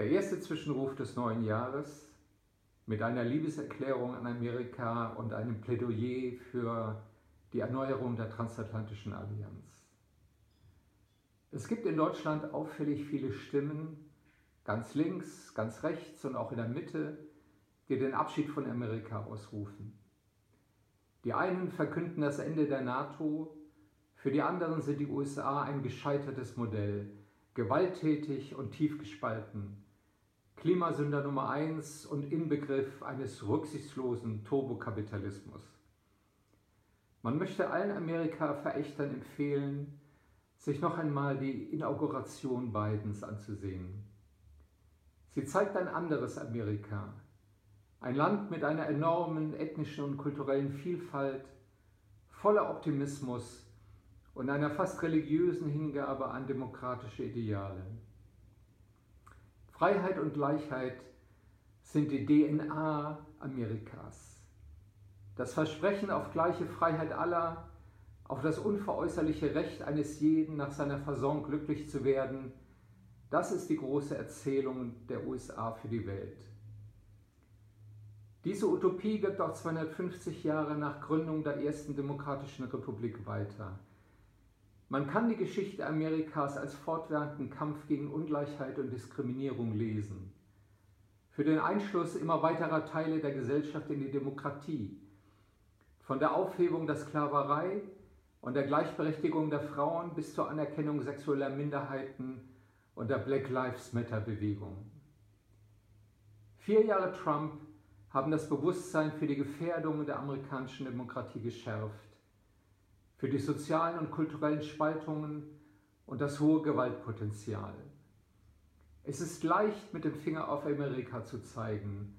Der erste Zwischenruf des neuen Jahres mit einer Liebeserklärung an Amerika und einem Plädoyer für die Erneuerung der transatlantischen Allianz. Es gibt in Deutschland auffällig viele Stimmen, ganz links, ganz rechts und auch in der Mitte, die den Abschied von Amerika ausrufen. Die einen verkünden das Ende der NATO, für die anderen sind die USA ein gescheitertes Modell, gewalttätig und tief gespalten. Klimasünder Nummer eins und Inbegriff eines rücksichtslosen Turbokapitalismus. Man möchte allen Amerika-Verächtern empfehlen, sich noch einmal die Inauguration Bidens anzusehen. Sie zeigt ein anderes Amerika, ein Land mit einer enormen ethnischen und kulturellen Vielfalt, voller Optimismus und einer fast religiösen Hingabe an demokratische Ideale. Freiheit und Gleichheit sind die DNA Amerikas. Das Versprechen auf gleiche Freiheit aller, auf das unveräußerliche Recht eines jeden, nach seiner Fasson glücklich zu werden, das ist die große Erzählung der USA für die Welt. Diese Utopie wirkt auch 250 Jahre nach Gründung der ersten demokratischen Republik weiter. Man kann die Geschichte Amerikas als fortwährenden Kampf gegen Ungleichheit und Diskriminierung lesen. Für den Einschluss immer weiterer Teile der Gesellschaft in die Demokratie, von der Aufhebung der Sklaverei und der Gleichberechtigung der Frauen bis zur Anerkennung sexueller Minderheiten und der Black Lives Matter Bewegung. Vier Jahre Trump haben das Bewusstsein für die Gefährdungen der amerikanischen Demokratie geschärft, für die sozialen und kulturellen Spaltungen und das hohe Gewaltpotenzial. Es ist leicht, mit dem Finger auf Amerika zu zeigen,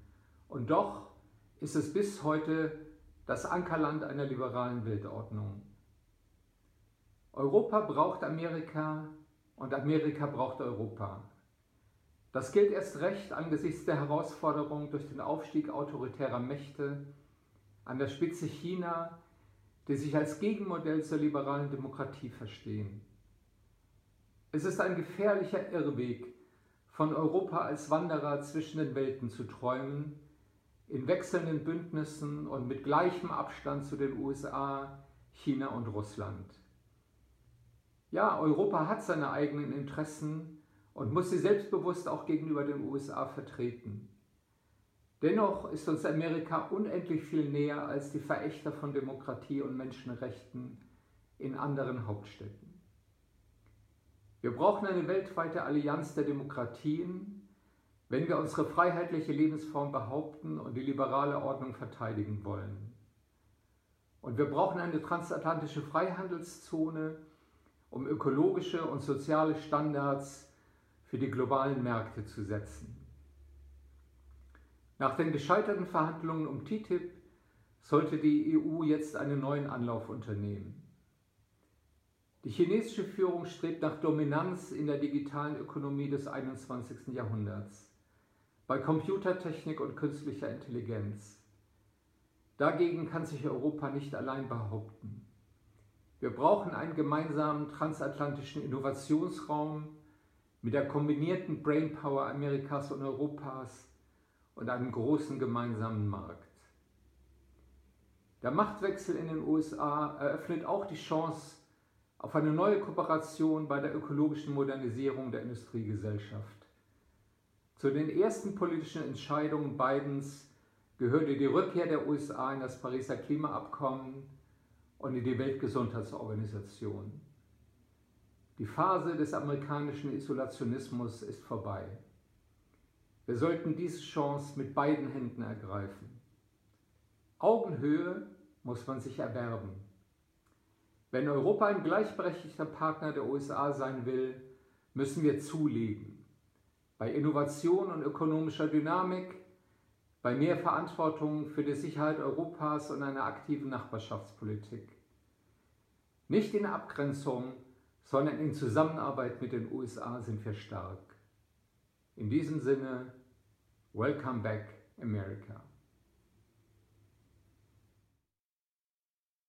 und doch ist es bis heute das Ankerland einer liberalen Weltordnung. Europa braucht Amerika und Amerika braucht Europa. Das gilt erst recht angesichts der Herausforderung durch den Aufstieg autoritärer Mächte, an der Spitze China, die sich als Gegenmodell zur liberalen Demokratie verstehen. Es ist ein gefährlicher Irrweg, von Europa als Wanderer zwischen den Welten zu träumen, in wechselnden Bündnissen und mit gleichem Abstand zu den USA, China und Russland. Ja, Europa hat seine eigenen Interessen, und muss sie selbstbewusst auch gegenüber den USA vertreten. Dennoch ist uns Amerika unendlich viel näher als die Verächter von Demokratie und Menschenrechten in anderen Hauptstädten. Wir brauchen eine weltweite Allianz der Demokratien, wenn wir unsere freiheitliche Lebensform behaupten und die liberale Ordnung verteidigen wollen. Und wir brauchen eine transatlantische Freihandelszone, um ökologische und soziale Standards für die globalen Märkte zu setzen. Nach den gescheiterten Verhandlungen um TTIP sollte die EU jetzt einen neuen Anlauf unternehmen. Die chinesische Führung strebt nach Dominanz in der digitalen Ökonomie des 21. Jahrhunderts, bei Computertechnik und künstlicher Intelligenz. Dagegen kann sich Europa nicht allein behaupten. Wir brauchen einen gemeinsamen transatlantischen Innovationsraum, mit der kombinierten Brainpower Amerikas und Europas und einem großen gemeinsamen Markt. Der Machtwechsel in den USA eröffnet auch die Chance auf eine neue Kooperation bei der ökologischen Modernisierung der Industriegesellschaft. Zu den ersten politischen Entscheidungen Bidens gehörte die Rückkehr der USA in das Pariser Klimaabkommen und in die Weltgesundheitsorganisation. Die Phase des amerikanischen Isolationismus ist vorbei. Wir sollten diese Chance mit beiden Händen ergreifen. Augenhöhe muss man sich erwerben. Wenn Europa ein gleichberechtigter Partner der USA sein will, müssen wir zulegen. Bei Innovation und ökonomischer Dynamik, bei mehr Verantwortung für die Sicherheit Europas und einer aktiven Nachbarschaftspolitik. Nicht in Abgrenzung, sondern in Zusammenarbeit mit den USA sind wir stark. In diesem Sinne, Welcome back, America.